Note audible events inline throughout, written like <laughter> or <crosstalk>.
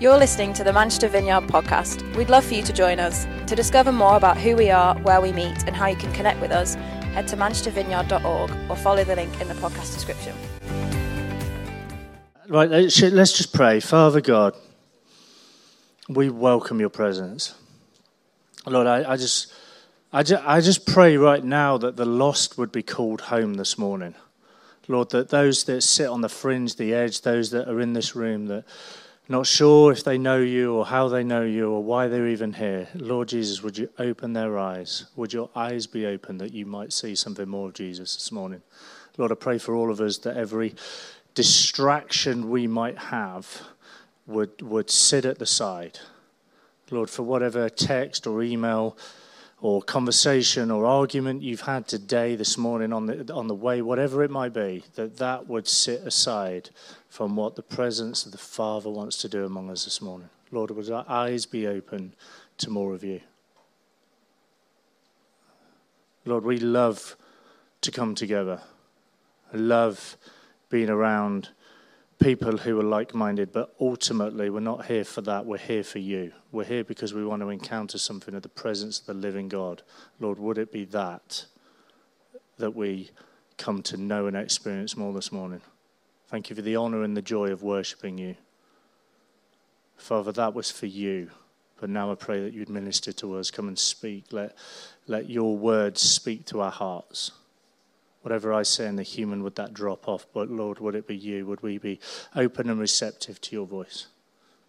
You're listening to the Manchester Vineyard podcast. We'd love for you to join us. To discover more about who we are, where we meet, and how you can connect with us, head to manchestervineyard.org or follow the link in the podcast description. Right, let's just pray. Father God, we welcome your presence. Lord, I, I just, I just, I just pray right now that the lost would be called home this morning. Lord, that those that sit on the fringe, the edge, those that are in this room, that not sure if they know you or how they know you or why they're even here. Lord Jesus, would you open their eyes? Would your eyes be open that you might see something more of Jesus this morning? Lord, I pray for all of us that every distraction we might have would, would sit at the side. Lord, for whatever text or email or conversation or argument you've had today, this morning, on the, on the way, whatever it might be, that that would sit aside from what the presence of the Father wants to do among us this morning. Lord, would our eyes be open to more of you? Lord, we love to come together. I love being around people who are like minded, but ultimately, we're not here for that. We're here for you. We're here because we want to encounter something of the presence of the living God. Lord, would it be that that we come to know and experience more this morning? Thank you for the honor and the joy of worshiping you. Father, that was for you. But now I pray that you'd minister to us. Come and speak. Let, let your words speak to our hearts. Whatever I say in the human, would that drop off? But Lord, would it be you? Would we be open and receptive to your voice?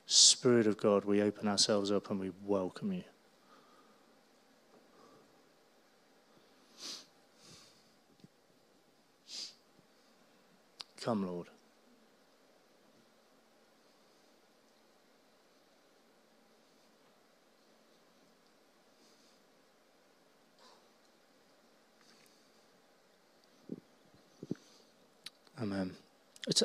Spirit of God, we open ourselves up and we welcome you. Come, Lord. Amen.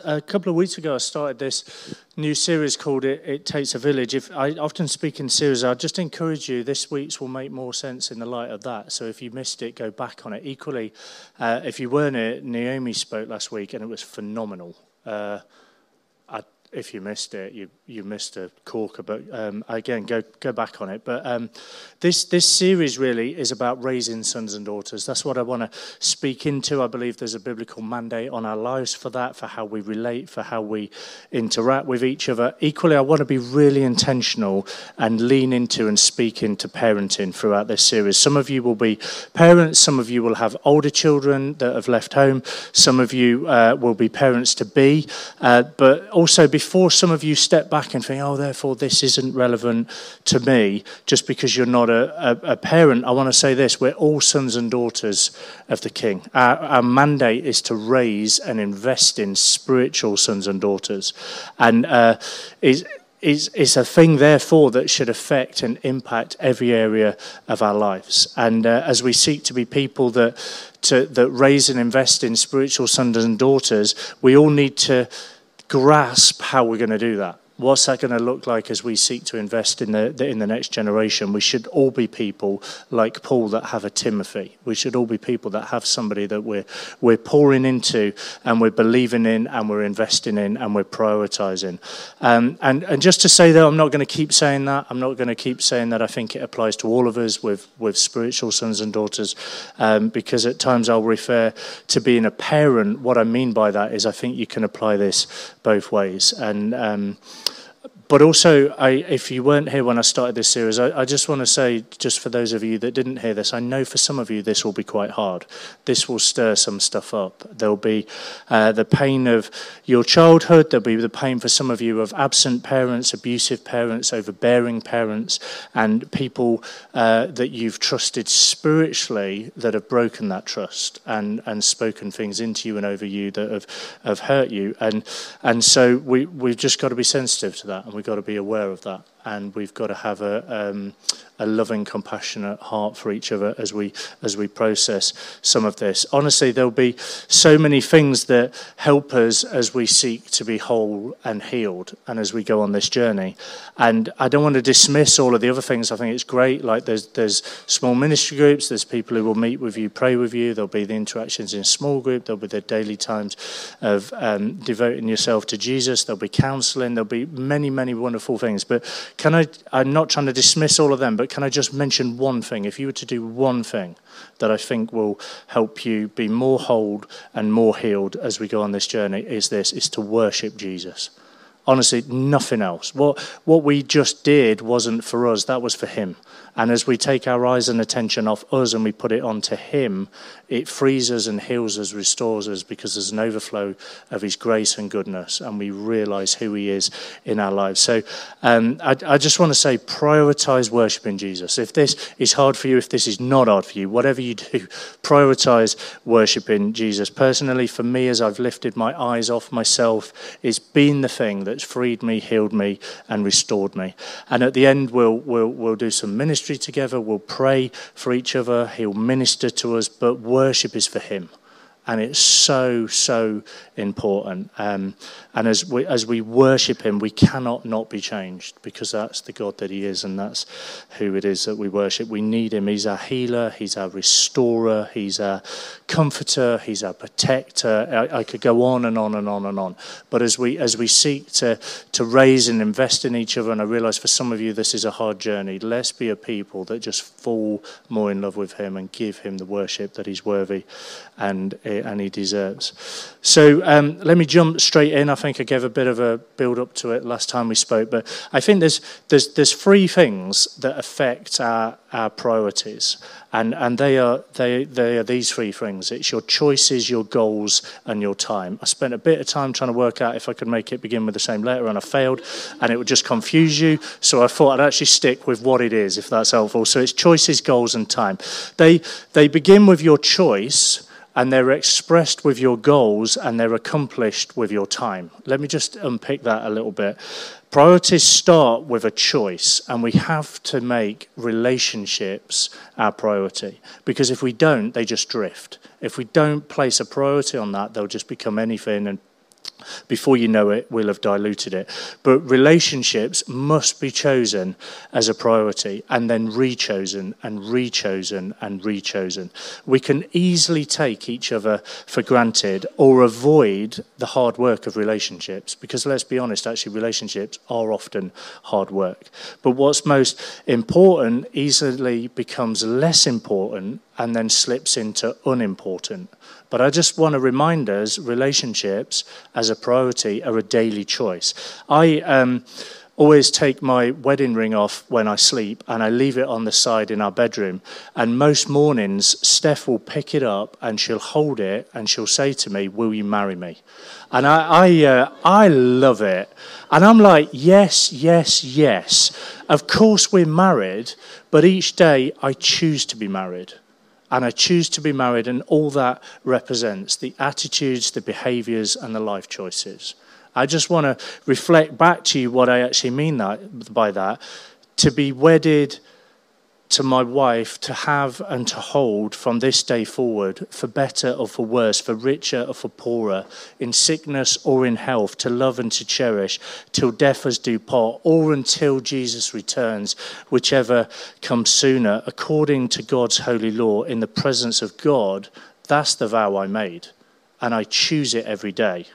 A couple of weeks ago, I started this new series called "It, it Takes a Village." If I often speak in series, I just encourage you. This week's will make more sense in the light of that. So if you missed it, go back on it. Equally, uh, if you weren't Naomi spoke last week, and it was phenomenal. Uh, if you missed it, you, you missed a corker. But um, again, go go back on it. But um, this this series really is about raising sons and daughters. That's what I want to speak into. I believe there's a biblical mandate on our lives for that, for how we relate, for how we interact with each other. Equally, I want to be really intentional and lean into and speak into parenting throughout this series. Some of you will be parents. Some of you will have older children that have left home. Some of you uh, will be parents to be, uh, but also before some of you step back and think, oh, therefore this isn't relevant to me, just because you're not a, a, a parent, I want to say this we're all sons and daughters of the King. Our, our mandate is to raise and invest in spiritual sons and daughters. And uh, is is, is a thing, therefore, that should affect and impact every area of our lives. And uh, as we seek to be people that, to, that raise and invest in spiritual sons and daughters, we all need to grasp how we're going to do that what's that going to look like as we seek to invest in the, in the next generation? We should all be people like Paul that have a Timothy. We should all be people that have somebody that we're, we're pouring into and we're believing in and we're investing in and we're prioritizing. Um, and, and just to say that, I'm not going to keep saying that. I'm not going to keep saying that I think it applies to all of us with, with spiritual sons and daughters, um, because at times I'll refer to being a parent. What I mean by that is I think you can apply this both ways. And um, but also, I, if you weren't here when I started this series, I, I, just want to say, just for those of you that didn't hear this, I know for some of you this will be quite hard. This will stir some stuff up. There'll be uh, the pain of your childhood, there'll be the pain for some of you of absent parents, abusive parents, overbearing parents, and people uh, that you've trusted spiritually that have broken that trust and, and spoken things into you and over you that have, have hurt you. And, and so we, we've just got to be sensitive to that we've got to be aware of that. And we've got to have a, um, a loving, compassionate heart for each other as we as we process some of this. Honestly, there'll be so many things that help us as we seek to be whole and healed, and as we go on this journey. And I don't want to dismiss all of the other things. I think it's great. Like there's there's small ministry groups. There's people who will meet with you, pray with you. There'll be the interactions in small group. There'll be the daily times of um, devoting yourself to Jesus. There'll be counselling. There'll be many many wonderful things. But can I? I'm not trying to dismiss all of them, but can I just mention one thing? If you were to do one thing that I think will help you be more whole and more healed as we go on this journey, is this: is to worship Jesus. Honestly, nothing else. What what we just did wasn't for us; that was for Him. And as we take our eyes and attention off us and we put it onto Him, it frees us and heals us, restores us, because there's an overflow of His grace and goodness, and we realize who He is in our lives. So um, I, I just want to say prioritize worshiping Jesus. If this is hard for you, if this is not hard for you, whatever you do, <laughs> prioritize worshiping Jesus. Personally, for me, as I've lifted my eyes off myself, it's been the thing that's freed me, healed me, and restored me. And at the end, we'll, we'll, we'll do some ministry together, we'll pray for each other, He'll minister to us, but worship is for Him. And it's so, so important. Um, and as we, as we worship Him, we cannot not be changed because that's the God that He is and that's who it is that we worship. We need Him. He's our healer, He's our restorer, He's our comforter, He's our protector. I, I could go on and on and on and on. But as we, as we seek to, to raise and invest in each other, and I realize for some of you this is a hard journey, let's be a people that just fall more in love with Him and give Him the worship that He's worthy and, and He deserves. So um, let me jump straight in. I think I gave a bit of a build up to it last time we spoke, but I think there's there's there's three things that affect our our priorities, and and they are they they are these three things. It's your choices, your goals, and your time. I spent a bit of time trying to work out if I could make it begin with the same letter, and I failed, and it would just confuse you. So I thought I'd actually stick with what it is, if that's helpful. So it's choices, goals, and time. They they begin with your choice and they're expressed with your goals and they're accomplished with your time. Let me just unpick that a little bit. Priorities start with a choice, and we have to make relationships our priority because if we don't, they just drift. If we don't place a priority on that, they'll just become anything and before you know it, we'll have diluted it. But relationships must be chosen as a priority and then rechosen and rechosen and rechosen. We can easily take each other for granted or avoid the hard work of relationships because let's be honest, actually, relationships are often hard work. But what's most important easily becomes less important and then slips into unimportant. But I just want to remind us relationships as a priority are a daily choice. I um, always take my wedding ring off when I sleep and I leave it on the side in our bedroom. And most mornings, Steph will pick it up and she'll hold it and she'll say to me, Will you marry me? And I, I, uh, I love it. And I'm like, Yes, yes, yes. Of course, we're married, but each day I choose to be married and I choose to be married, and all that represents the attitudes, the behaviors, and the life choices. I just want to reflect back to you what I actually mean that, by that. To be wedded to my wife to have and to hold from this day forward, for better or for worse, for richer or for poorer, in sickness or in health, to love and to cherish, till death us do part, or until Jesus returns, whichever comes sooner, according to God's holy law, in the presence of God. That's the vow I made, and I choose it every day.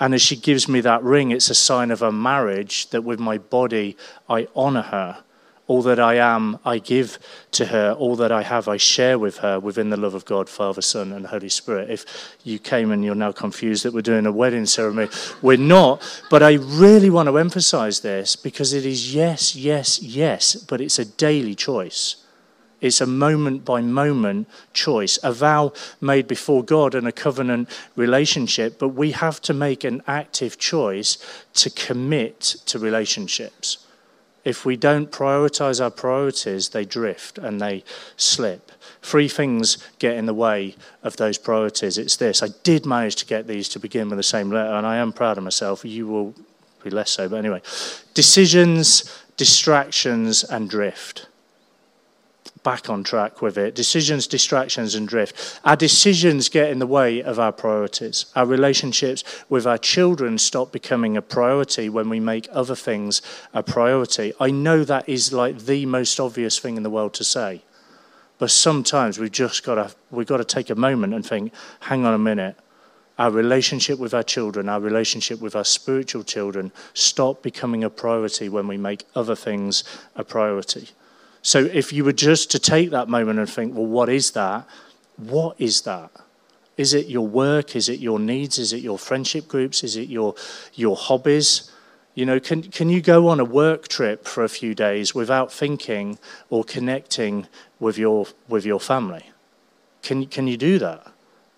And as she gives me that ring, it's a sign of a marriage that with my body I honor her all that I am, I give to her. All that I have, I share with her within the love of God, Father, Son, and Holy Spirit. If you came and you're now confused that we're doing a wedding ceremony, we're not. But I really want to emphasize this because it is yes, yes, yes, but it's a daily choice. It's a moment by moment choice, a vow made before God and a covenant relationship, but we have to make an active choice to commit to relationships if we don't prioritize our priorities, they drift and they slip. Three things get in the way of those priorities. It's this I did manage to get these to begin with the same letter, and I am proud of myself. You will be less so, but anyway. Decisions, distractions, and drift back on track with it. Decisions, distractions, and drift. Our decisions get in the way of our priorities. Our relationships with our children stop becoming a priority when we make other things a priority. I know that is like the most obvious thing in the world to say. But sometimes we've just got to we've got to take a moment and think, hang on a minute. Our relationship with our children, our relationship with our spiritual children, stop becoming a priority when we make other things a priority. So if you were just to take that moment and think, well, what is that? What is that? Is it your work? Is it your needs? Is it your friendship groups? Is it your, your hobbies? You know, can, can you go on a work trip for a few days without thinking or connecting with your, with your family? Can, can you do that?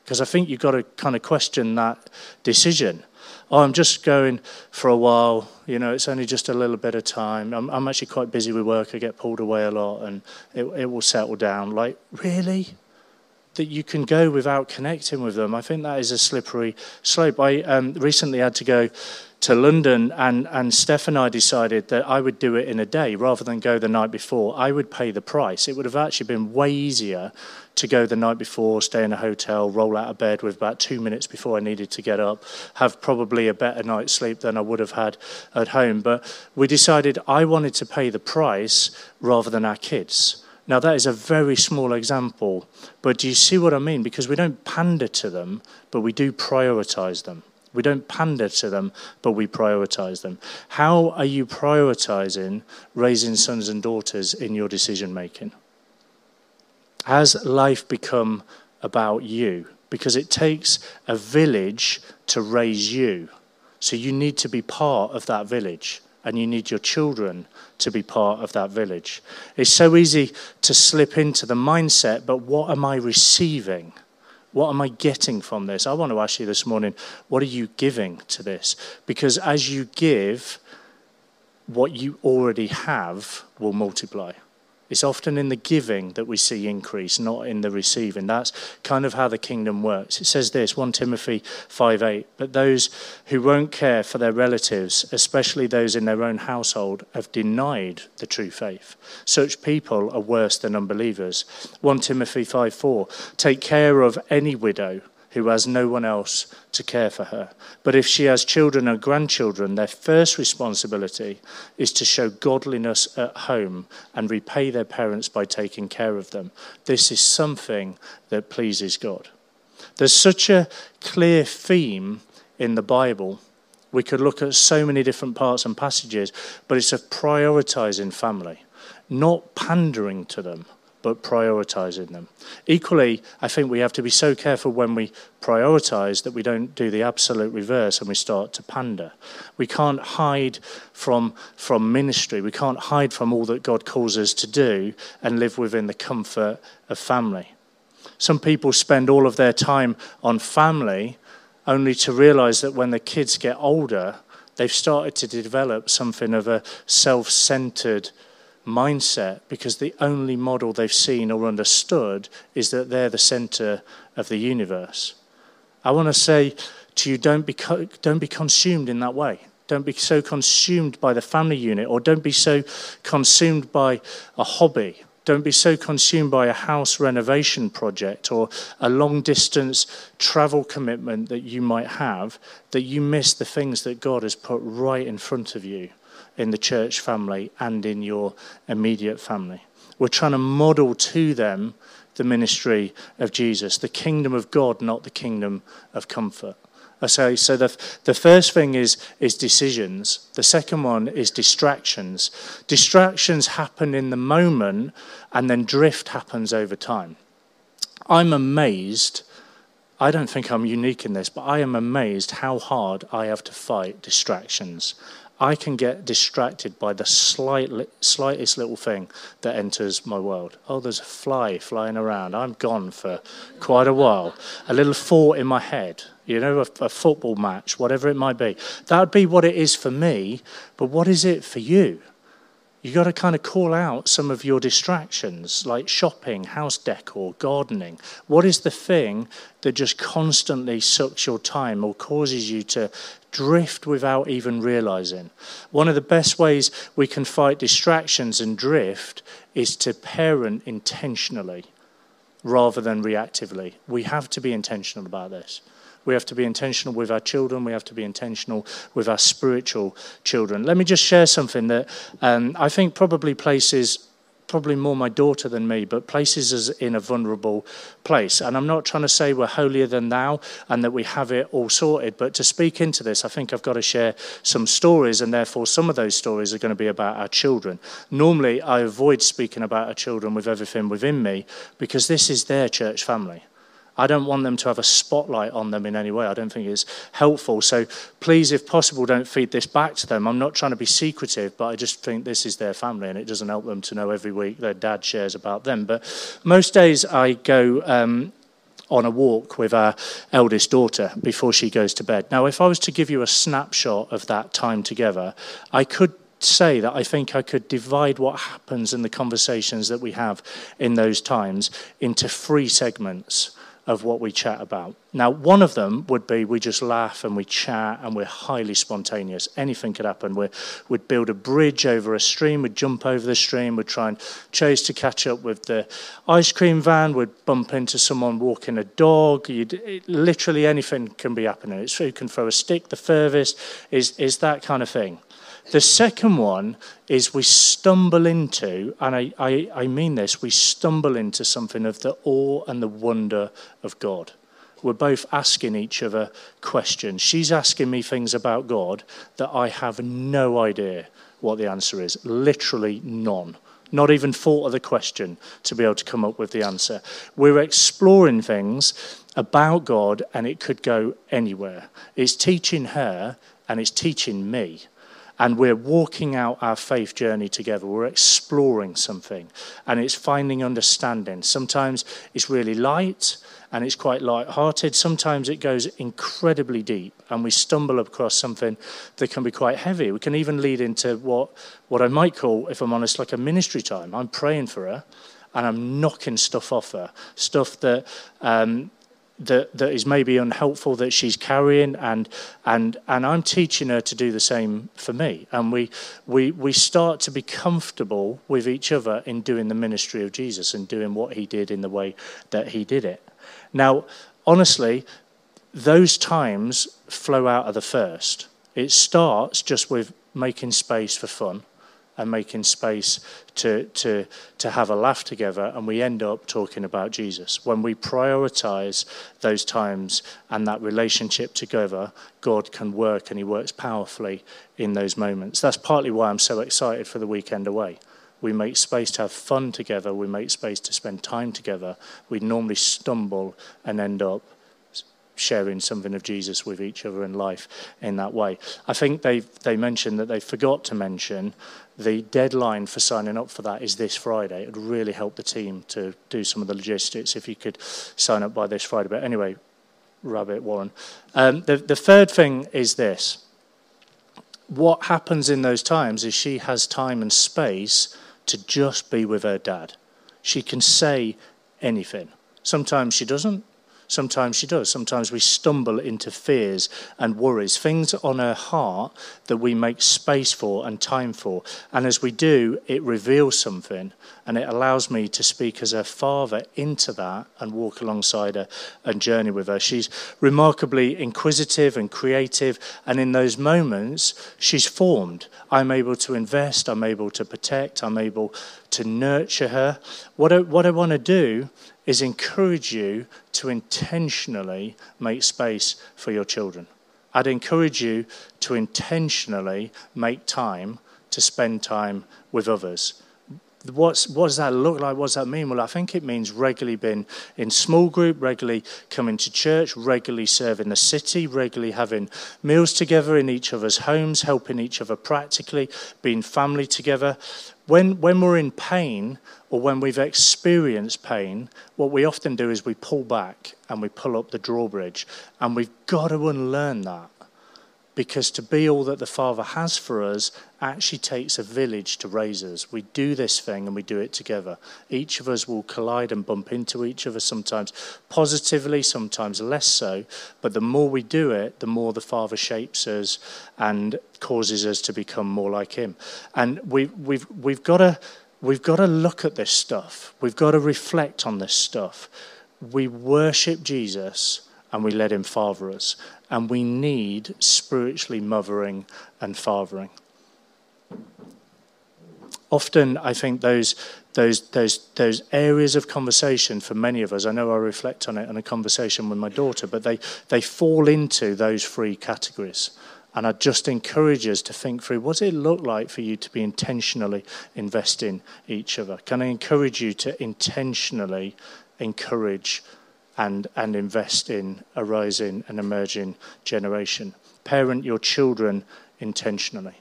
Because I think you've got to kind of question that decision oh, I'm just going for a while, you know, it's only just a little bit of time. I'm, I'm actually quite busy with work, I get pulled away a lot, and it, it will settle down. Like, really? That you can go without connecting with them. I think that is a slippery slope. I um, recently had to go to London, and, and Steph and I decided that I would do it in a day rather than go the night before. I would pay the price. It would have actually been way easier to go the night before, stay in a hotel, roll out of bed with about two minutes before I needed to get up, have probably a better night's sleep than I would have had at home. But we decided I wanted to pay the price rather than our kids. Now, that is a very small example, but do you see what I mean? Because we don't pander to them, but we do prioritize them. We don't pander to them, but we prioritize them. How are you prioritizing raising sons and daughters in your decision making? Has life become about you? Because it takes a village to raise you. So you need to be part of that village, and you need your children to be part of that village. It's so easy to slip into the mindset, but what am I receiving? What am I getting from this? I want to ask you this morning, what are you giving to this? Because as you give, what you already have will multiply. It's often in the giving that we see increase, not in the receiving. That's kind of how the kingdom works. It says this, 1 Timothy 5:8, but those who won't care for their relatives, especially those in their own household, have denied the true faith. Such people are worse than unbelievers. 1 Timothy 5:4, take care of any widow who has no one else to care for her. But if she has children or grandchildren, their first responsibility is to show godliness at home and repay their parents by taking care of them. This is something that pleases God. There's such a clear theme in the Bible. We could look at so many different parts and passages, but it's of prioritizing family, not pandering to them but prioritizing them. Equally, I think we have to be so careful when we prioritize that we don't do the absolute reverse and we start to pander. We can't hide from, from ministry, we can't hide from all that God calls us to do and live within the comfort of family. Some people spend all of their time on family only to realize that when the kids get older, they've started to develop something of a self centered mindset because the only model they've seen or understood is that they're the center of the universe. I want to say to you don't be, don't be consumed in that way. Don't be so consumed by the family unit, or don't be so consumed by a hobby. Don't be so consumed by a house renovation project or a long distance travel commitment that you might have that you miss the things that God has put right in front of you in the church family and in your immediate family. We're trying to model to them the ministry of Jesus, the kingdom of God, not the kingdom of comfort. Uh, I say, so the, the first thing is, is decisions. The second one is distractions. Distractions happen in the moment, and then drift happens over time. I'm amazed. I don't think I'm unique in this, but I am amazed how hard I have to fight distractions. I can get distracted by the slight, slightest little thing that enters my world. Oh, there's a fly flying around. I'm gone for quite a while. A little thought in my head, you know, a, a football match, whatever it might be. That would be what it is for me, but what is it for you? You got to kind of call out some of your distractions like shopping, house decor, gardening. What is the thing that just constantly sucks your time or causes you to drift without even realizing? One of the best ways we can fight distractions and drift is to parent intentionally rather than reactively. We have to be intentional about this. We have to be intentional with our children. We have to be intentional with our spiritual children. Let me just share something that um, I think probably places probably more my daughter than me, but places us in a vulnerable place. And I'm not trying to say we're holier than thou and that we have it all sorted, but to speak into this, I think I've got to share some stories, and therefore some of those stories are going to be about our children. Normally, I avoid speaking about our children with everything within me because this is their church family. I don't want them to have a spotlight on them in any way. I don't think it's helpful. So please, if possible, don't feed this back to them. I'm not trying to be secretive, but I just think this is their family and it doesn't help them to know every week their dad shares about them. But most days I go. Um, on a walk with our eldest daughter before she goes to bed. Now, if I was to give you a snapshot of that time together, I could say that I think I could divide what happens in the conversations that we have in those times into three segments of what we chat about. Now, one of them would be we just laugh and we chat and we're highly spontaneous. Anything could happen. we would build a bridge over a stream, we'd jump over the stream, we'd try and chase to catch up with the ice cream van, we'd bump into someone walking a dog. It, literally anything can be happening. It's who can throw a stick the furthest, is, is that kind of thing. The second one is we stumble into, and I, I, I mean this, we stumble into something of the awe and the wonder of God. We're both asking each other questions. She's asking me things about God that I have no idea what the answer is. Literally none. Not even thought of the question to be able to come up with the answer. We're exploring things about God, and it could go anywhere. It's teaching her, and it's teaching me and we're walking out our faith journey together. We're exploring something, and it's finding understanding. Sometimes it's really light and it's quite light-hearted. Sometimes it goes incredibly deep, and we stumble across something that can be quite heavy. We can even lead into what what I might call, if I'm honest, like a ministry time. I'm praying for her and I'm knocking stuff off her, stuff that um, that, that is maybe unhelpful that she's carrying and and and I'm teaching her to do the same for me. And we we we start to be comfortable with each other in doing the ministry of Jesus and doing what he did in the way that he did it. Now honestly those times flow out of the first. It starts just with making space for fun and making space to, to, to have a laugh together, and we end up talking about Jesus. When we prioritize those times and that relationship together, God can work and He works powerfully in those moments. That's partly why I'm so excited for the weekend away. We make space to have fun together, we make space to spend time together. We normally stumble and end up sharing something of Jesus with each other in life in that way. I think they they mentioned that they forgot to mention the deadline for signing up for that is this Friday. It would really help the team to do some of the logistics if you could sign up by this Friday. But anyway, Rabbit Warren. Um, the, the third thing is this. What happens in those times is she has time and space to just be with her dad. She can say anything. Sometimes she doesn't. Sometimes she does. Sometimes we stumble into fears and worries, things on her heart that we make space for and time for. And as we do, it reveals something and it allows me to speak as her father into that and walk alongside her and journey with her. She's remarkably inquisitive and creative, and in those moments, she's formed. I'm able to invest, I'm able to protect, I'm able to nurture her. What I, what I want to do is encourage you to intentionally make space for your children. I'd encourage you to intentionally make time to spend time with others. What's, what does that look like? What does that mean? Well, I think it means regularly being in small group, regularly coming to church, regularly serving the city, regularly having meals together in each other's homes, helping each other practically, being family together. When, when we're in pain or when we've experienced pain, what we often do is we pull back and we pull up the drawbridge. And we've got to unlearn that. because to be all that the Father has for us actually takes a village to raise us. We do this thing and we do it together. Each of us will collide and bump into each other, sometimes positively, sometimes less so. But the more we do it, the more the Father shapes us and causes us to become more like Him. And we, we've, we've got to. We've got to look at this stuff. We've got to reflect on this stuff. We worship Jesus and we let him father us. And we need spiritually mothering and fathering. Often, I think those, those, those, those areas of conversation for many of us, I know I reflect on it in a conversation with my daughter, but they, they fall into those three categories. And I just encourage us to think through what it look like for you to be intentionally investing each other? Can I encourage you to intentionally encourage and, and invest in a rising and emerging generation. Parent your children intentionally.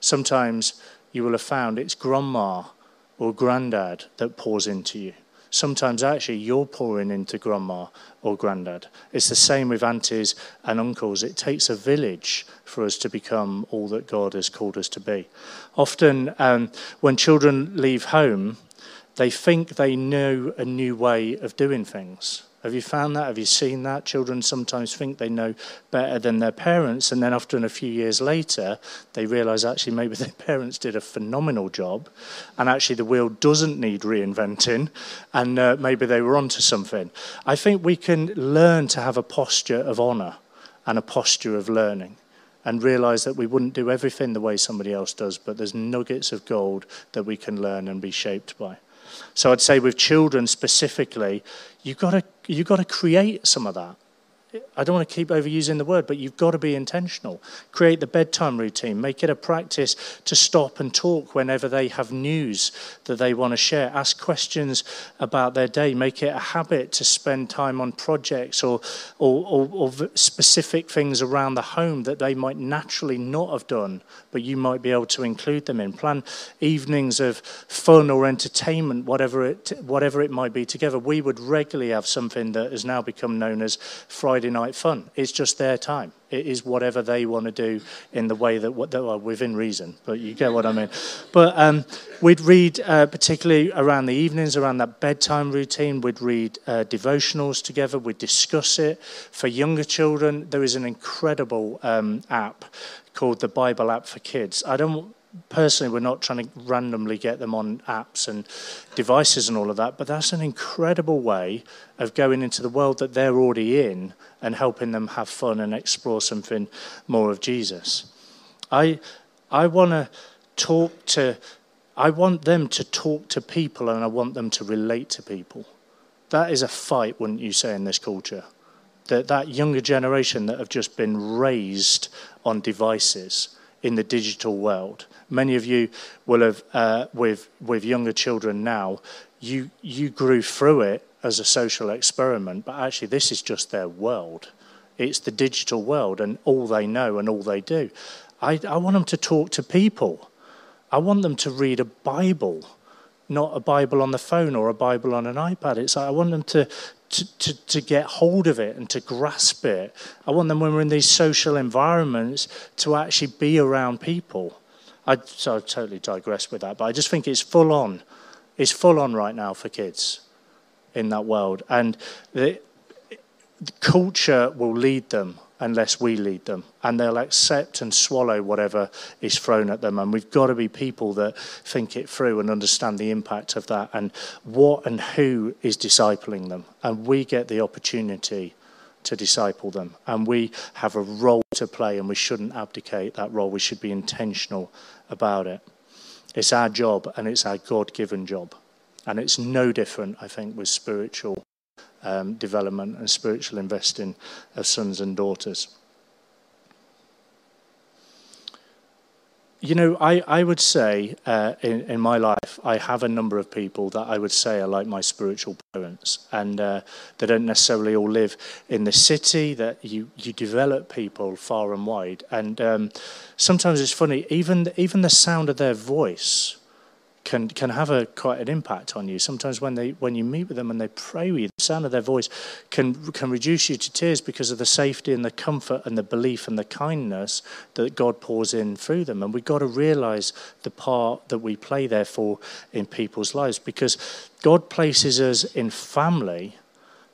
Sometimes you will have found it's grandma or granddad that pours into you. Sometimes actually you're pouring into grandma or granddad. It's the same with aunties and uncles. It takes a village for us to become all that God has called us to be. Often, um, when children leave home, they think they know a new way of doing things. Have you found that? Have you seen that? Children sometimes think they know better than their parents, and then often a few years later, they realize actually maybe <laughs> their parents did a phenomenal job, and actually the wheel doesn't need reinventing, and uh, maybe they were onto something. I think we can learn to have a posture of honor and a posture of learning and realize that we wouldn't do everything the way somebody else does, but there's nuggets of gold that we can learn and be shaped by. So I'd say with children specifically, you've got to, you've got to create some of that. I don't want to keep overusing the word, but you've got to be intentional. Create the bedtime routine. Make it a practice to stop and talk whenever they have news that they want to share. Ask questions about their day. Make it a habit to spend time on projects or, or, or, or specific things around the home that they might naturally not have done, but you might be able to include them in. Plan evenings of fun or entertainment, whatever it, whatever it might be together. We would regularly have something that has now become known as Friday Friday night fun. It's just their time. It is whatever they want to do in the way that, what, well, within reason, but you get what I mean. But um, we'd read, uh, particularly around the evenings, around that bedtime routine, we'd read uh, devotionals together, we'd discuss it. For younger children, there is an incredible um, app called the Bible app for kids. I don't personally, we're not trying to randomly get them on apps and devices and all of that, but that's an incredible way of going into the world that they're already in and helping them have fun and explore something more of Jesus. I, I want to talk to, I want them to talk to people and I want them to relate to people. That is a fight, wouldn't you say, in this culture? That, that younger generation that have just been raised on devices in the digital world many of you will have, uh, with, with younger children now, you, you grew through it as a social experiment, but actually, this is just their world. It's the digital world and all they know and all they do. I, I want them to talk to people. I want them to read a Bible, not a Bible on the phone or a Bible on an iPad. It's I want them to, to, to, to get hold of it and to grasp it. I want them, when we're in these social environments, to actually be around people. I, so I totally digress with that, but I just think it's full on. It's full on right now for kids in that world. And the, the culture will lead them unless we lead them. And they'll accept and swallow whatever is thrown at them. And we've got to be people that think it through and understand the impact of that and what and who is discipling them. And we get the opportunity to disciple them. And we have a role to play, and we shouldn't abdicate that role. We should be intentional about it. It's our job, and it's our God given job. And it's no different, I think, with spiritual um, development and spiritual investing of sons and daughters. You know, I, I would say uh, in, in my life, I have a number of people that I would say are like my spiritual parents. And uh, they don't necessarily all live in the city, that you, you develop people far and wide. And um, sometimes it's funny, even, even the sound of their voice can, can have a quite an impact on you. Sometimes when they when you meet with them and they pray with you, the sound of their voice can can reduce you to tears because of the safety and the comfort and the belief and the kindness that God pours in through them. And we've got to realize the part that we play therefore in people's lives because God places us in family.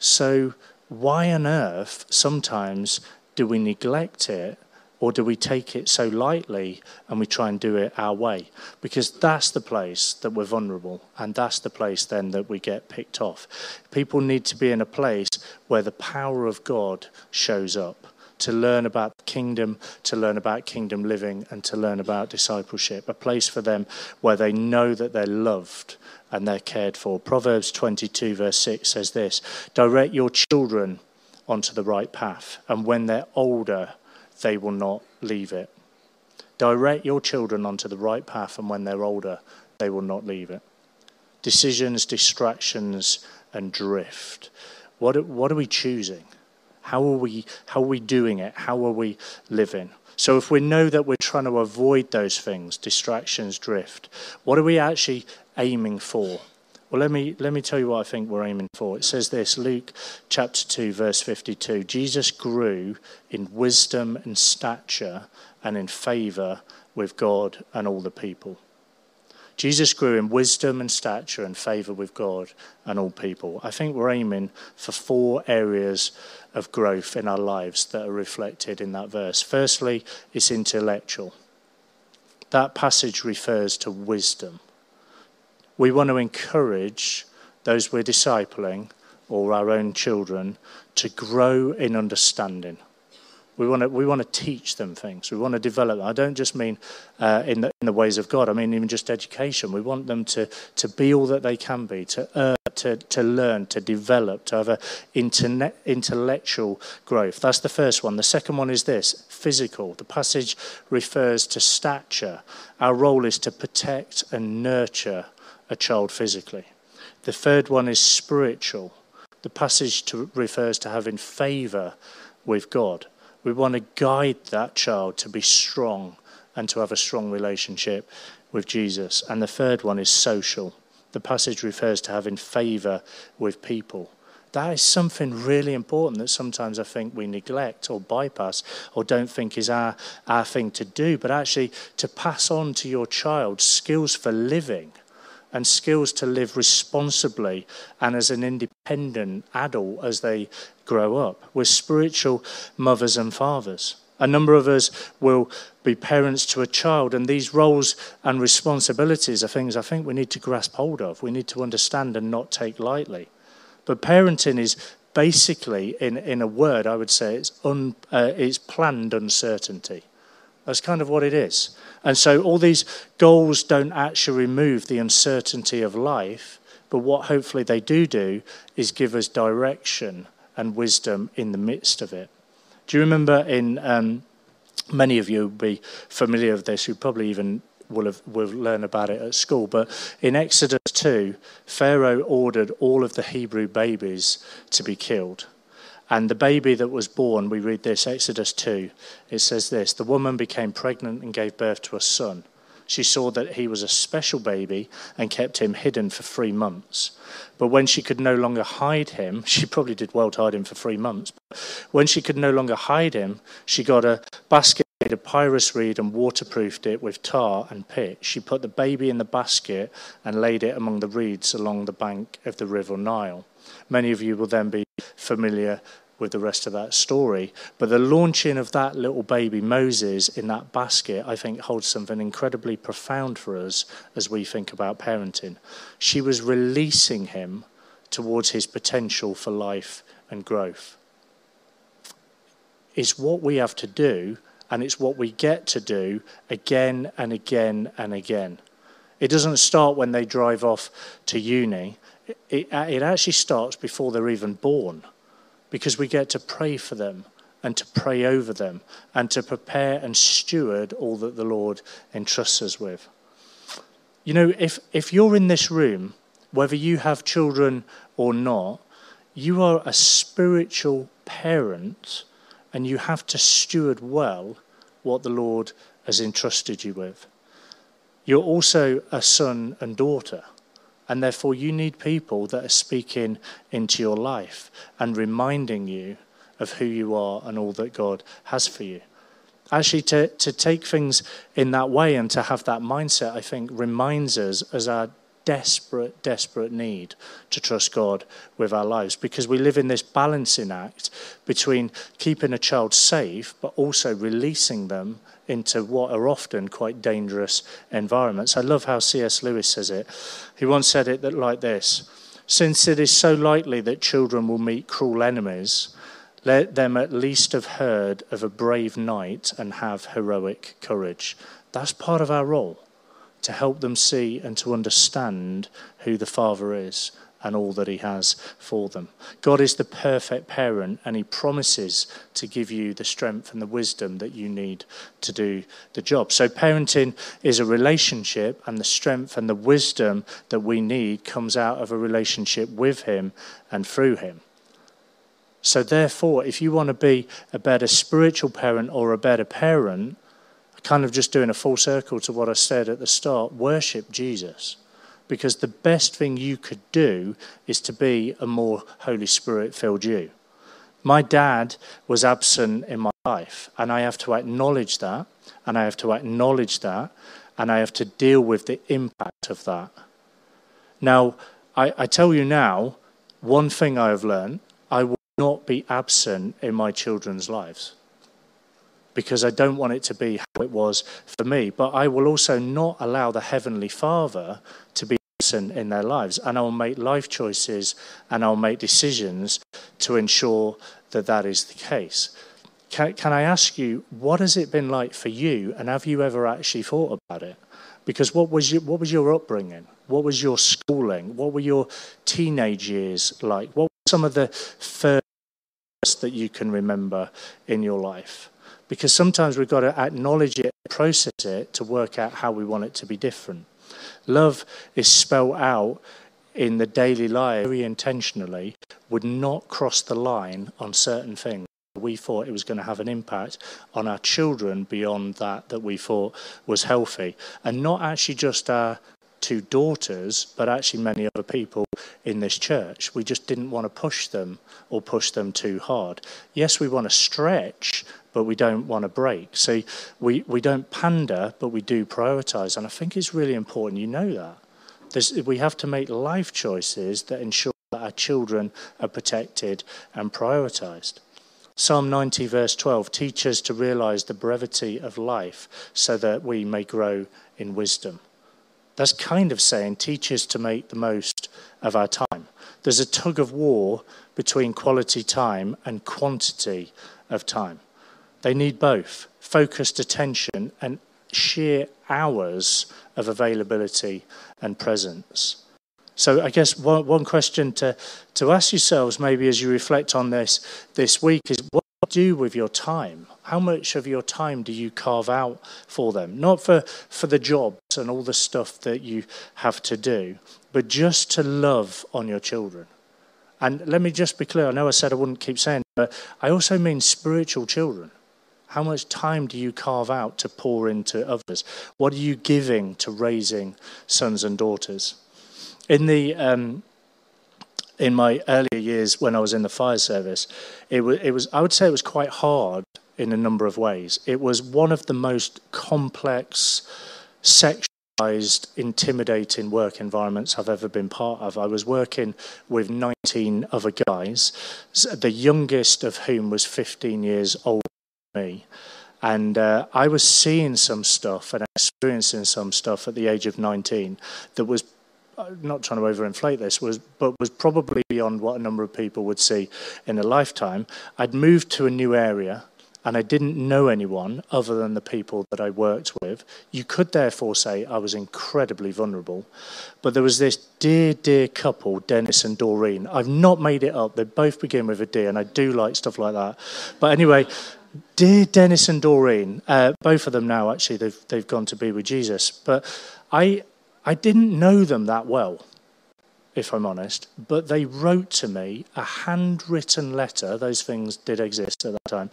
So why on earth sometimes do we neglect it or do we take it so lightly and we try and do it our way? Because that's the place that we're vulnerable, and that's the place then that we get picked off. People need to be in a place where the power of God shows up to learn about the kingdom, to learn about kingdom living, and to learn about discipleship. A place for them where they know that they're loved and they're cared for. Proverbs 22, verse 6 says this Direct your children onto the right path, and when they're older, they will not leave it. Direct your children onto the right path, and when they're older, they will not leave it. Decisions, distractions, and drift. What, what are we choosing? How are we, how are we doing it? How are we living? So, if we know that we're trying to avoid those things, distractions, drift, what are we actually aiming for? Well, let me, let me tell you what I think we're aiming for. It says this Luke chapter 2, verse 52 Jesus grew in wisdom and stature and in favor with God and all the people. Jesus grew in wisdom and stature and favor with God and all people. I think we're aiming for four areas of growth in our lives that are reflected in that verse. Firstly, it's intellectual. That passage refers to wisdom we want to encourage those we're discipling or our own children to grow in understanding. We want to, we want to teach them things. We want to develop them. I don't just mean uh, in, the, in the ways of God. I mean even just education. We want them to, to be all that they can be, to earn, to, to learn, to develop, to have an internet, intellectual growth. That's the first one. The second one is this physical. The passage refers to stature. Our role is to protect and nurture a child physically. The third one is spiritual. The passage to, refers to having favor with God. We want to guide that child to be strong and to have a strong relationship with Jesus. And the third one is social. The passage refers to having favor with people. That is something really important that sometimes I think we neglect or bypass or don't think is our, our thing to do. But actually, to pass on to your child skills for living and skills to live responsibly and as an independent adult as they grow up. We're spiritual mothers and fathers. A number of us will be parents to a child, and these roles and responsibilities are things I think we need to grasp hold of. We need to understand and not take lightly. But parenting is basically, in, in a word, I would say it's, un, uh, it's planned uncertainty. That's kind of what it is. And so all these goals don't actually remove the uncertainty of life, but what hopefully they do do is give us direction and wisdom in the midst of it. Do you remember in um, many of you will be familiar with this, you probably even will have will learn about it at school. But in Exodus 2, Pharaoh ordered all of the Hebrew babies to be killed. And the baby that was born, we read this, Exodus 2, it says this The woman became pregnant and gave birth to a son. She saw that he was a special baby and kept him hidden for three months. But when she could no longer hide him, <laughs> she probably did well to hide him for three months. But When she could no longer hide him, she got a basket made of papyrus reed and waterproofed it with tar and pitch. She put the baby in the basket and laid it among the reeds along the bank of the river Nile. Many of you will then be familiar with the rest of that story. But the launching of that little baby Moses in that basket, I think, holds something incredibly profound for us as we think about parenting. She was releasing him towards his potential for life and growth. It's what we have to do, and it's what we get to do again and again and again. It doesn't start when they drive off to uni it, it actually starts before they're even born because we get to pray for them and to pray over them and to prepare and steward all that the Lord entrusts us with. You know, if, if you're in this room, whether you have children or not, you are a spiritual parent and you have to steward well what the Lord has entrusted you with. you're also a son and daughter. And therefore, you need people that are speaking into your life and reminding you of who you are and all that God has for you. Actually, to, to take things in that way and to have that mindset, I think, reminds us as our desperate, desperate need to trust God with our lives because we live in this balancing act between keeping a child safe but also releasing them into what are often quite dangerous environments. I love how C.S. Lewis says it. He once said it that like this Since it is so likely that children will meet cruel enemies, let them at least have heard of a brave knight and have heroic courage. That's part of our role to help them see and to understand who the Father is and all that He has for them. God is the perfect parent, and He promises to give you the strength and the wisdom that you need to do the job. So, parenting is a relationship, and the strength and the wisdom that we need comes out of a relationship with Him and through Him. So, therefore, if you want to be a better spiritual parent or a better parent, kind of just doing a full circle to what I said at the start worship Jesus. Because the best thing you could do is to be a more Holy Spirit filled you. My dad was absent in my life, and I have to acknowledge that, and I have to acknowledge that, and I have to deal with the impact of that. Now, I, I tell you now, one thing I have learned I will not be absent in my children's lives because I don't want it to be how it was for me. But I will also not allow the Heavenly Father to be absent in their lives. And I'll make life choices and I'll make decisions to ensure that that is the case. Can, can I ask you, what has it been like for you? And have you ever actually thought about it? Because what was your, what was your upbringing? What was your schooling? What were your teenage years like? What were some of the first that you can remember in your life? Because sometimes we've got to acknowledge it, process it to work out how we want it to be different. Love is spelled out in the daily life very intentionally, would not cross the line on certain things. We thought it was going to have an impact on our children beyond that that we thought was healthy, and not actually just our two daughters, but actually many other people in this church. We just didn't want to push them or push them too hard. Yes, we want to stretch, but we don't want to break. So we, we don't pander, but we do prioritize. And I think it's really important you know that. There's, we have to make life choices that ensure that our children are protected and prioritized. Psalm 90, verse 12 teach us to realize the brevity of life so that we may grow in wisdom. That's kind of saying teach us to make the most of our time. There's a tug of war between quality time and quantity of time. They need both focused attention and sheer hours of availability and presence. So, I guess one, one question to, to ask yourselves, maybe as you reflect on this this week, is what do you do with your time? How much of your time do you carve out for them? Not for, for the jobs and all the stuff that you have to do, but just to love on your children. And let me just be clear I know I said I wouldn't keep saying but I also mean spiritual children. How much time do you carve out to pour into others? What are you giving to raising sons and daughters? In the um, in my earlier years when I was in the fire service, it was, it was I would say it was quite hard in a number of ways. It was one of the most complex, sexualized, intimidating work environments I've ever been part of. I was working with 19 other guys, the youngest of whom was 15 years old me. And uh, I was seeing some stuff and experiencing some stuff at the age of 19 that was uh, not trying to overinflate this, was but was probably beyond what a number of people would see in a lifetime. I'd moved to a new area and I didn't know anyone other than the people that I worked with. You could therefore say I was incredibly vulnerable. But there was this dear, dear couple, Dennis and Doreen. I've not made it up. They both begin with a D, and I do like stuff like that. But anyway, dear Dennis and Doreen, uh, both of them now actually, they've, they've gone to be with Jesus, but I, I didn't know them that well. if I'm honest, but they wrote to me a handwritten letter, those things did exist at that time,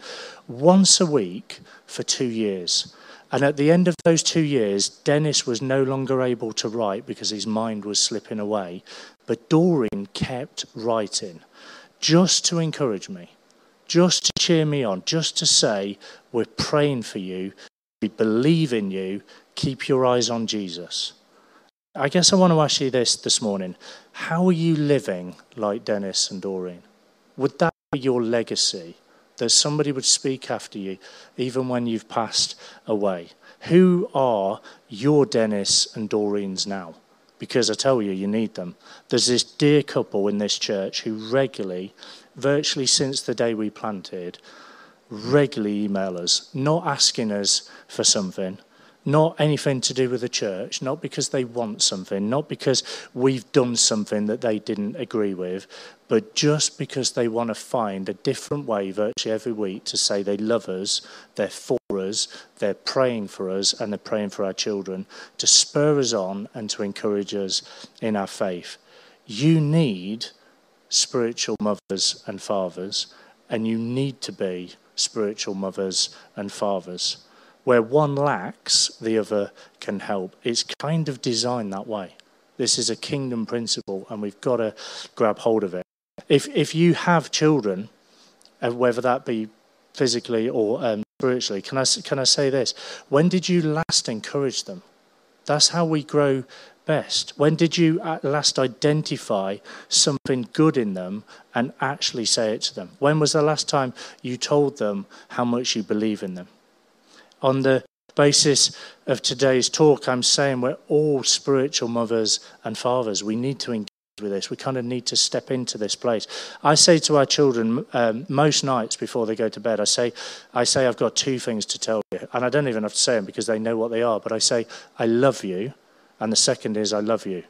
once a week for two years. And at the end of those two years, Dennis was no longer able to write because his mind was slipping away. But Doreen kept writing just to encourage me, just to cheer me on, just to say, We're praying for you, we believe in you, keep your eyes on Jesus. I guess I want to ask you this this morning. How are you living like Dennis and Doreen? Would that be your legacy? That somebody would speak after you, even when you've passed away. Who are your Dennis and Doreens now? Because I tell you, you need them. There's this dear couple in this church who regularly, virtually since the day we planted, regularly email us, not asking us for something, not anything to do with the church, not because they want something, not because we've done something that they didn't agree with, but just because they want to find a different way virtually every week to say they love us, they're for us, they're praying for us, and they're praying for our children, to spur us on and to encourage us in our faith. You need spiritual mothers and fathers, and you need to be spiritual mothers and fathers where one lacks, the other can help. It's kind of designed that way. This is a kingdom principle, and we've got to grab hold of it. If, if you have children, uh, whether that be physically or um, spiritually, can I, can I say this? When did you last encourage them? That's how we grow best. When did you at last identify something good in them and actually say it to them? When was the last time you told them how much you believe in them? on the basis of today's talk, I'm saying we're all spiritual mothers and fathers. We need to engage with this. We kind of need to step into this place. I say to our children um, most nights before they go to bed, I say, I say, I've got two things to tell you. And I don't even have to say them because they know what they are. But I say, I love you. And the second is, I love you.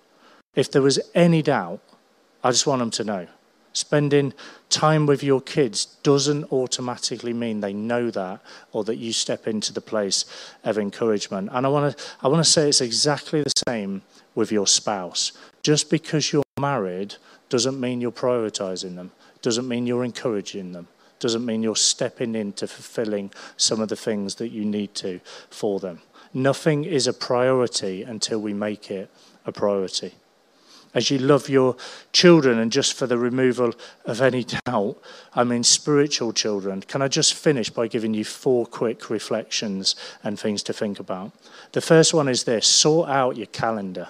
If there was any doubt, I just want them to know. Spending time with your kids doesn't automatically mean they know that or that you step into the place of encouragement. And I want to I want to say it's exactly the same with your spouse. Just because you're married doesn't mean you're prioritizing them. Doesn't mean you're encouraging them. Doesn't mean you're stepping into fulfilling some of the things that you need to for them. Nothing is a priority until we make it a priority as you love your children, and just for the removal of any doubt, I mean spiritual children. Can I just finish by giving you four quick reflections and things to think about? The first one is this sort out your calendar.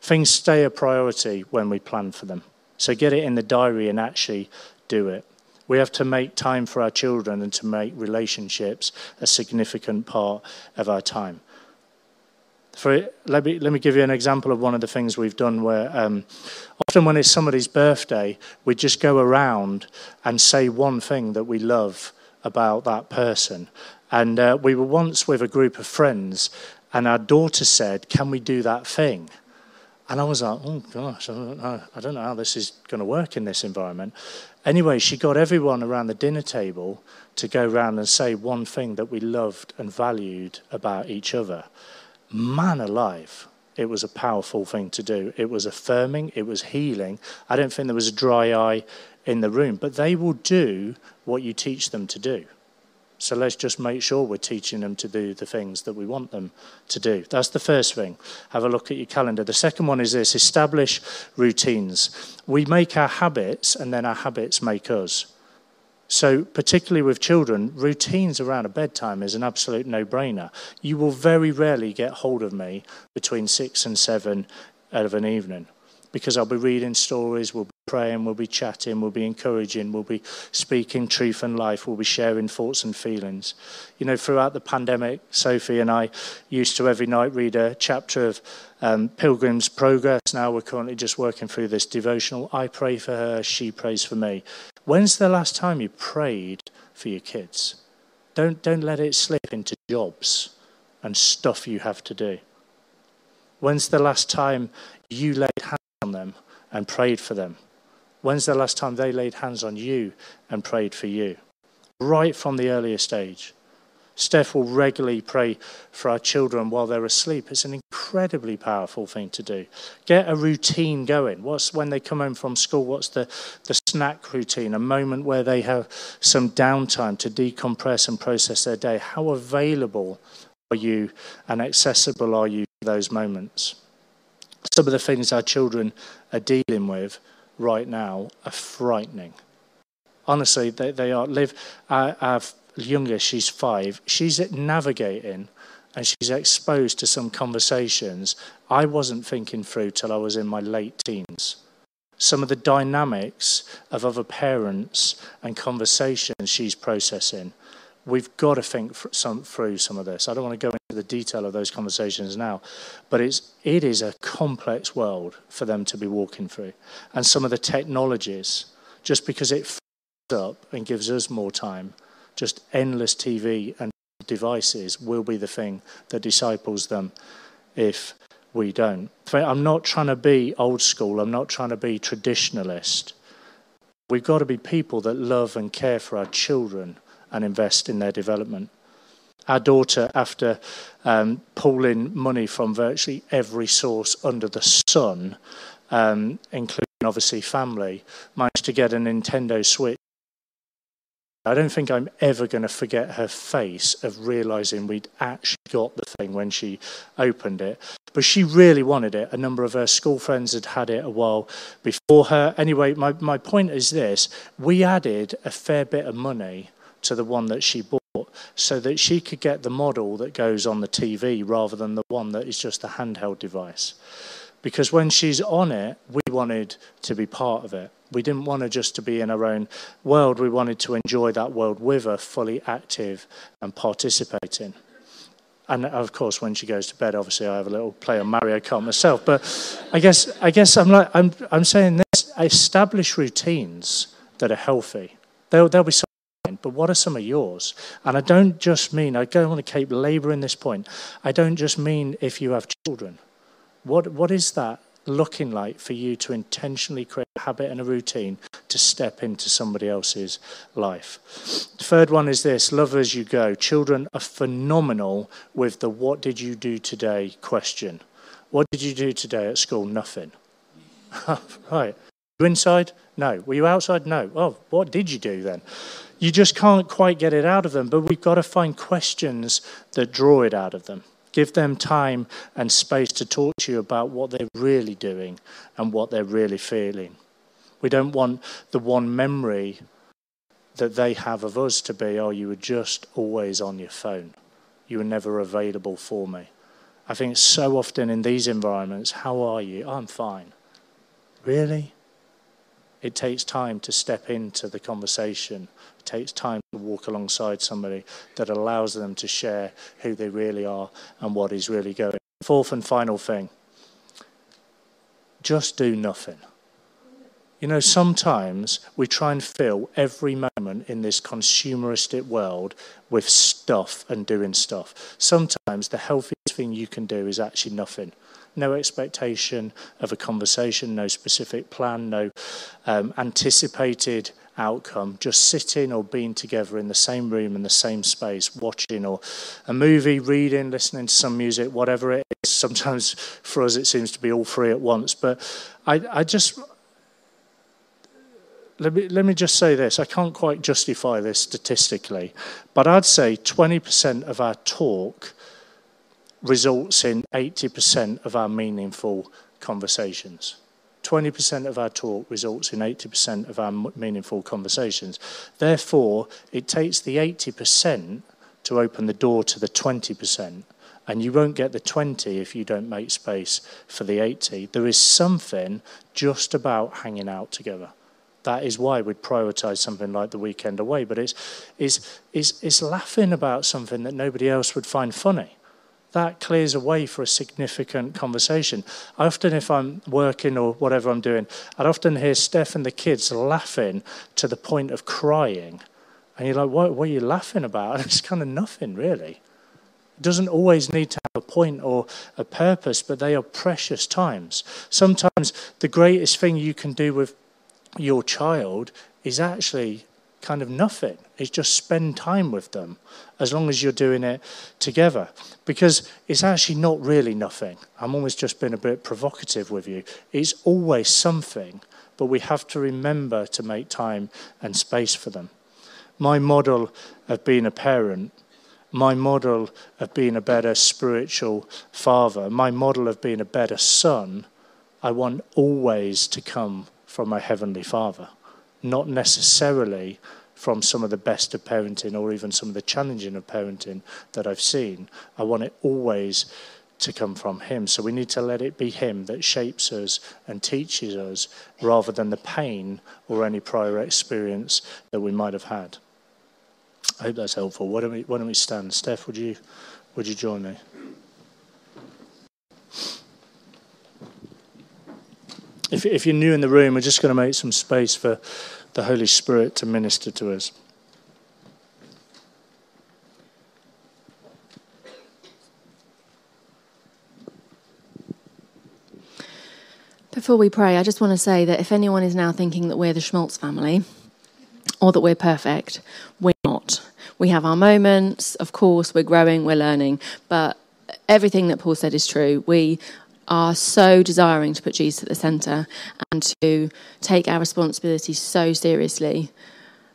Things stay a priority when we plan for them. So get it in the diary and actually do it. We have to make time for our children and to make relationships a significant part of our time. For let me let me give you an example of one of the things we've done. Where um, often when it's somebody's birthday, we just go around and say one thing that we love about that person. And uh, we were once with a group of friends, and our daughter said, "Can we do that thing?" And I was like, "Oh gosh, I don't know, I don't know how this is going to work in this environment." Anyway, she got everyone around the dinner table to go around and say one thing that we loved and valued about each other man alive, it was a powerful thing to do. It was affirming, it was healing. I don't think there was a dry eye in the room, but they will do what you teach them to do. So let's just make sure we're teaching them to do the things that we want them to do. That's the first thing. Have a look at your calendar. The second one is this establish routines. We make our habits, and then our habits make us. So, particularly with children, routines around a bedtime is an absolute no brainer. You will very rarely get hold of me between six and seven of an evening because I'll be reading stories, we'll be praying, we'll be chatting, we'll be encouraging, we'll be speaking truth and life, we'll be sharing thoughts and feelings. You know, throughout the pandemic, Sophie and I used to every night read a chapter of um, Pilgrim's Progress. Now we're currently just working through this devotional. I pray for her, she prays for me. When's the last time you prayed for your kids? Don't, don't let it slip into jobs and stuff you have to do. When's the last time you laid hands on them and prayed for them? When's the last time they laid hands on you and prayed for you? Right from the earliest age. Steph will regularly pray for our children while they're asleep. It's an incredibly powerful thing to do. Get a routine going. What's when they come home from school? What's the, the snack routine? A moment where they have some downtime to decompress and process their day. How available are you and accessible are you those moments? Some of the things our children are dealing with right now are frightening. Honestly, they, they are. Live, our, our youngest, she's five, she's navigating and she's exposed to some conversations I wasn't thinking through till I was in my late teens. Some of the dynamics of other parents and conversations she's processing. We've got to think some, through some of this. I don't want to go into the detail of those conversations now, but it's, it is a complex world for them to be walking through. And some of the technologies, just because it up and gives us more time, just endless TV and devices will be the thing that disciples them if we don't. I'm not trying to be old school, I'm not trying to be traditionalist. We've got to be people that love and care for our children and invest in their development. Our daughter, after um, pulling money from virtually every source under the sun, um, including obviously family, managed to get a Nintendo Switch I don't think I'm ever going to forget her face of realizing we'd actually got the thing when she opened it. But she really wanted it. A number of her school friends had had it a while before her. Anyway, my, my point is this we added a fair bit of money to the one that she bought so that she could get the model that goes on the TV rather than the one that is just a handheld device. Because when she's on it, we wanted to be part of it. We didn't want her just to be in her own world. We wanted to enjoy that world with her, fully active and participating. And of course, when she goes to bed, obviously I have a little play on Mario Kart myself. But I guess I guess I'm like I'm I'm saying this: establish routines that are healthy. They'll they'll be fine. But what are some of yours? And I don't just mean I don't want to keep labouring this point. I don't just mean if you have children. What what is that looking like for you to intentionally create a habit and a routine to step into somebody else's life? The third one is this love as you go. Children are phenomenal with the what did you do today question. What did you do today at school? Nothing. <laughs> right. You inside? No. Were you outside? No. Oh, what did you do then? You just can't quite get it out of them, but we've got to find questions that draw it out of them. Give them time and space to talk to you about what they're really doing and what they're really feeling. We don't want the one memory that they have of us to be, oh, you were just always on your phone. You were never available for me. I think so often in these environments, how are you? I'm fine. Really? It takes time to step into the conversation it takes time to walk alongside somebody that allows them to share who they really are and what is really going. Fourth and final thing just do nothing. You know, sometimes we try and fill every moment in this consumeristic world with stuff and doing stuff. Sometimes the thing you can do is actually nothing. No expectation of a conversation, no specific plan, no um, anticipated outcome, just sitting or being together in the same room, in the same space, watching or a movie, reading, listening to some music, whatever it is. <laughs> Sometimes for us it seems to be all three at once. But I, I just, let me, let me just say this. I can't quite justify this statistically, but I'd say 20% of our talk results in 80% of our meaningful conversations. 20% of our talk results in 80% of our meaningful conversations. Therefore, it takes the 80% to open the door to the 20%. And you won't get the 20 if you don't make space for the 80. There is something just about hanging out together. That is why we'd prioritize something like the weekend away. But it's, it's, it's, it's laughing about something that nobody else would find funny that clears a way for a significant conversation. Often, if I'm working or whatever I'm doing, I'd often hear Steph and the kids laughing to the point of crying. And you're like, what, what are you laughing about? <laughs> It's kind of nothing, really. It doesn't always need to have a point or a purpose, but they are precious times. Sometimes the greatest thing you can do with your child is actually kind of nothing. It's just spend time with them as long as you're doing it together. Because it's actually not really nothing. I'm always just being a bit provocative with you. It's always something, but we have to remember to make time and space for them. My model of being a parent my model of being a better spiritual father, my model of being a better son, I want always to come from my heavenly father, not necessarily from some of the best of parenting or even some of the challenging of parenting that I've seen. I want it always to come from him. So we need to let it be him that shapes us and teaches us rather than the pain or any prior experience that we might have had. I hope that's helpful. Why don't we, why don't we stand? Steph, would you, would you join me? If, if you're new in the room, we're just going to make some space for the Holy Spirit to minister to us. Before we pray, I just want to say that if anyone is now thinking that we're the Schmaltz family or that we're perfect, we're not. We have our moments, of course, we're growing, we're learning, but everything that Paul said is true. We are so desiring to put Jesus at the centre and to take our responsibility so seriously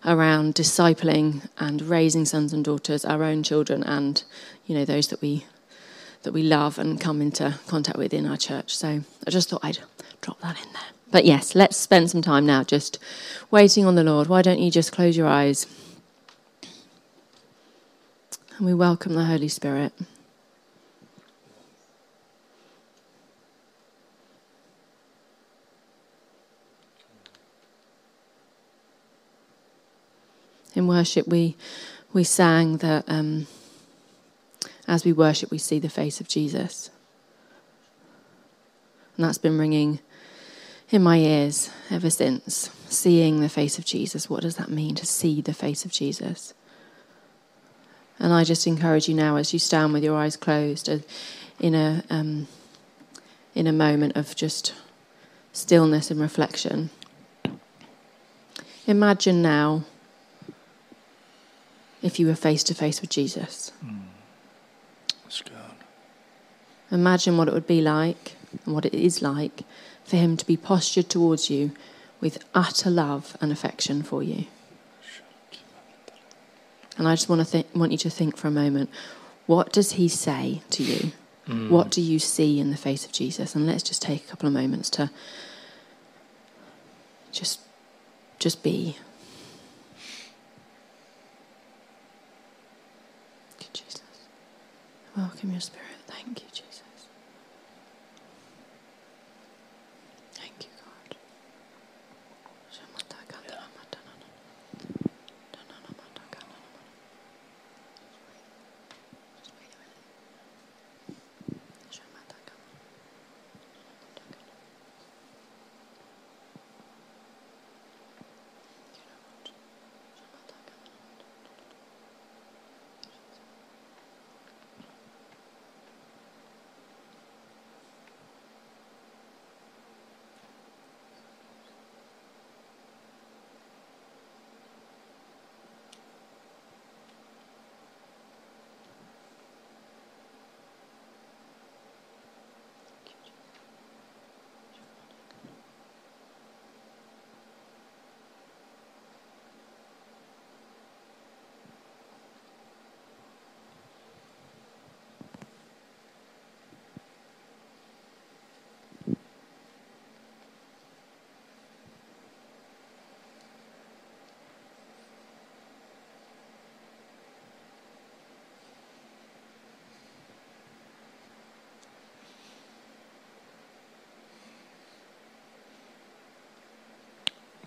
around discipling and raising sons and daughters, our own children, and you know those that we that we love and come into contact with in our church. So I just thought I'd drop that in there. But yes, let's spend some time now just waiting on the Lord. Why don't you just close your eyes? And we welcome the Holy Spirit. In worship, we, we sang that um, as we worship, we see the face of Jesus. And that's been ringing in my ears ever since. Seeing the face of Jesus. What does that mean to see the face of Jesus? And I just encourage you now, as you stand with your eyes closed, in a um, in a moment of just stillness and reflection. Imagine now if you were face to face with Jesus. Mm. That's good. Imagine what it would be like and what it is like for him to be postured towards you with utter love and affection for you. And I just want to want you to think for a moment, what does he say to you? Mm. What do you see in the face of Jesus? And let's just take a couple of moments to just just be. Thank you, Jesus. Welcome your spirit. Thank you, Jesus.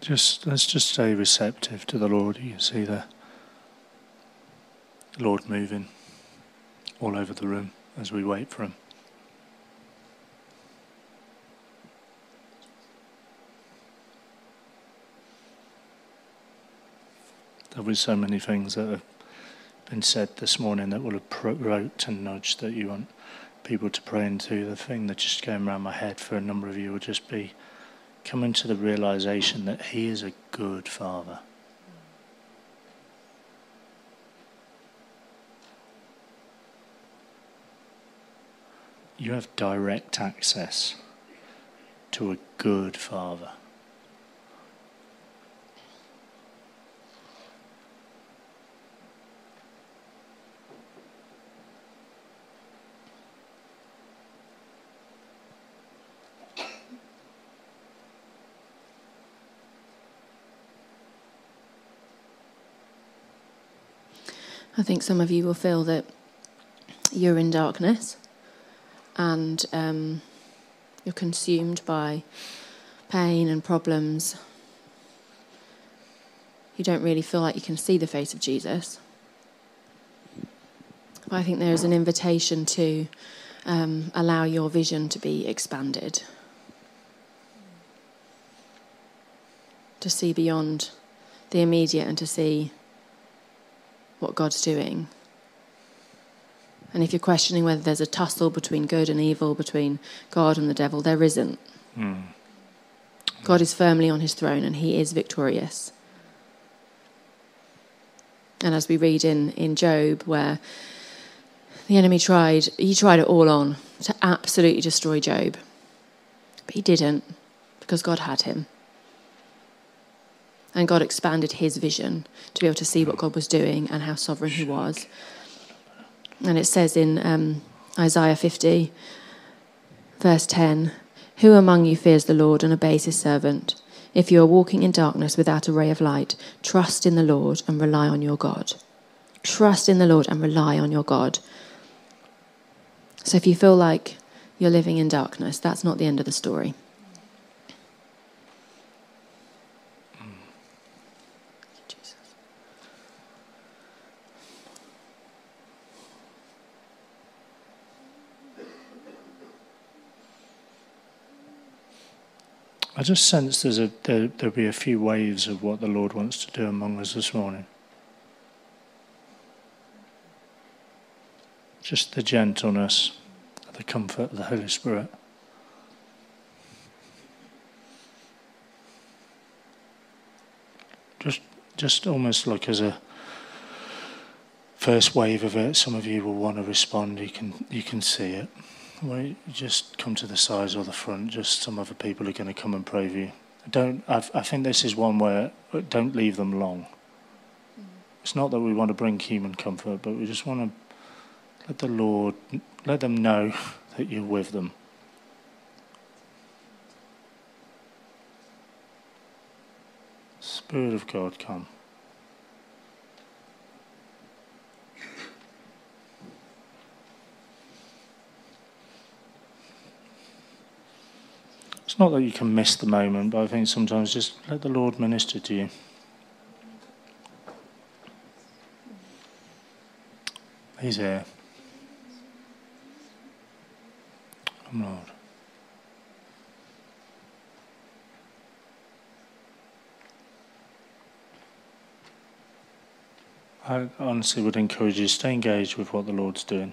Just let's just stay receptive to the Lord. You can see the Lord moving all over the room as we wait for Him. There'll be so many things that have been said this morning that will have provoked and nudged that you want people to pray into. The thing that just came around my head for a number of you will just be coming to the realization that He is a good Father. You have direct access to a good Father. I think some of you will feel that you're in darkness and um, you're consumed by pain and problems. You don't really feel like you can see the face of Jesus. But I think there is an invitation to um, allow your vision to be expanded, to see beyond the immediate and to see what God's doing. And if you're questioning whether there's a tussle between good and evil, between God and the devil, there isn't. Mm. God is firmly on his throne and he is victorious. And as we read in, in Job, where the enemy tried, he tried it all on to absolutely destroy Job. But he didn't, because God had him. And God expanded his vision to be able to see what God was doing and how sovereign he was. And it says in um, Isaiah 50, verse 10 Who among you fears the Lord and obeys his servant? If you are walking in darkness without a ray of light, trust in the Lord and rely on your God. Trust in the Lord and rely on your God. So if you feel like you're living in darkness, that's not the end of the story. I just sense there's a there, there'll be a few waves of what the Lord wants to do among us this morning. Just the gentleness, the comfort of the Holy Spirit. Just just almost like as a first wave of it, some of you will want to respond. You can you can see it. Well, you just come to the sides or the front. Just some other people are going to come and pray for you. Don't. I've, i think this is one where uh, don't leave them long. Mm. It's not that we want to bring human comfort, but we just want to let the Lord let them know <laughs> that you're with them. Spirit of God, come. Not that you can miss the moment, but I think sometimes just let the Lord minister to you. He's here. Come, Lord. I honestly would encourage you to stay engaged with what the Lord's doing.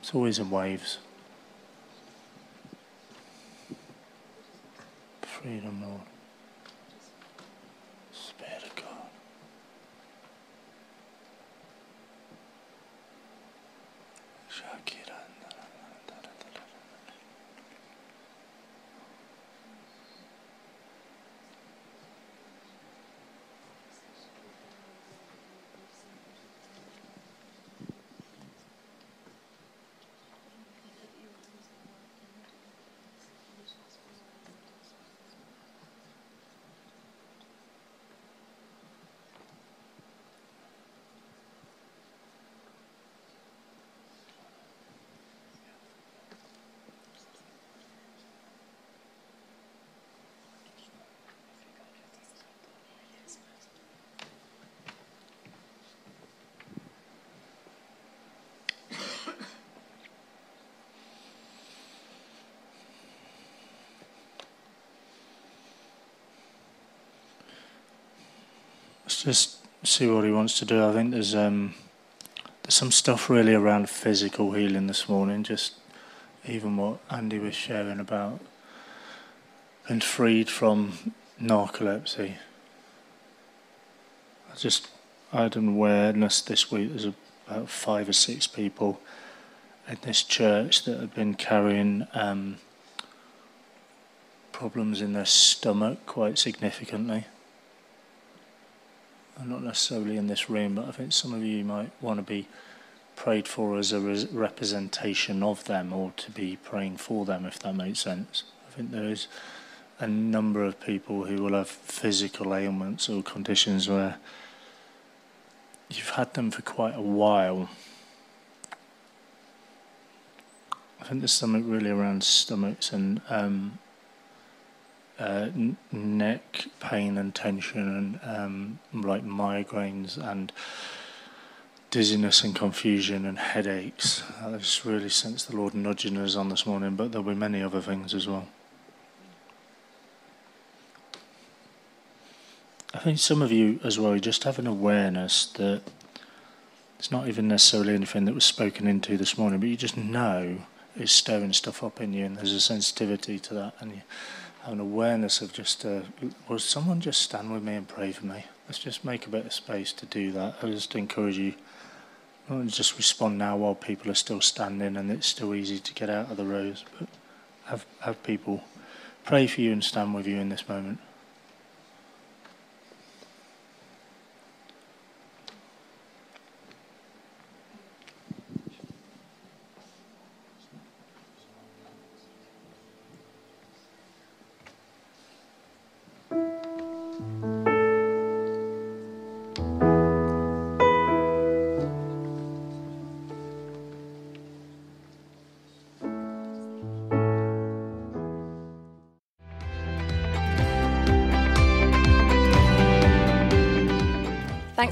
It's always in waves. Freedom, Lord. Spirit of God. Shakira. Just see what he wants to do. I think there's um, there's some stuff really around physical healing this morning. Just even what Andy was sharing about and freed from narcolepsy. I just I had an awareness this week. There's about five or six people in this church that have been carrying um, problems in their stomach quite significantly. Not necessarily in this room, but I think some of you might want to be prayed for as a res- representation of them or to be praying for them, if that makes sense. I think there is a number of people who will have physical ailments or conditions where you've had them for quite a while. I think there's something really around stomachs and um, uh, neck pain and tension and um, like migraines and dizziness and confusion and headaches. I just really sense the Lord nudging us on this morning, but there'll be many other things as well. I think some of you as well just have an awareness that it's not even necessarily anything that was spoken into this morning, but you just know it's stirring stuff up in you, and there's a sensitivity to that, and you an awareness of just, uh, will someone just stand with me and pray for me? Let's just make a bit of space to do that. I just encourage you just respond now while people are still standing and it's still easy to get out of the rows, but have, have people pray for you and stand with you in this moment.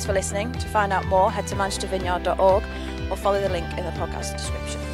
Thanks for listening. To find out more, head to manchestervineyard.org or follow the link in the podcast description.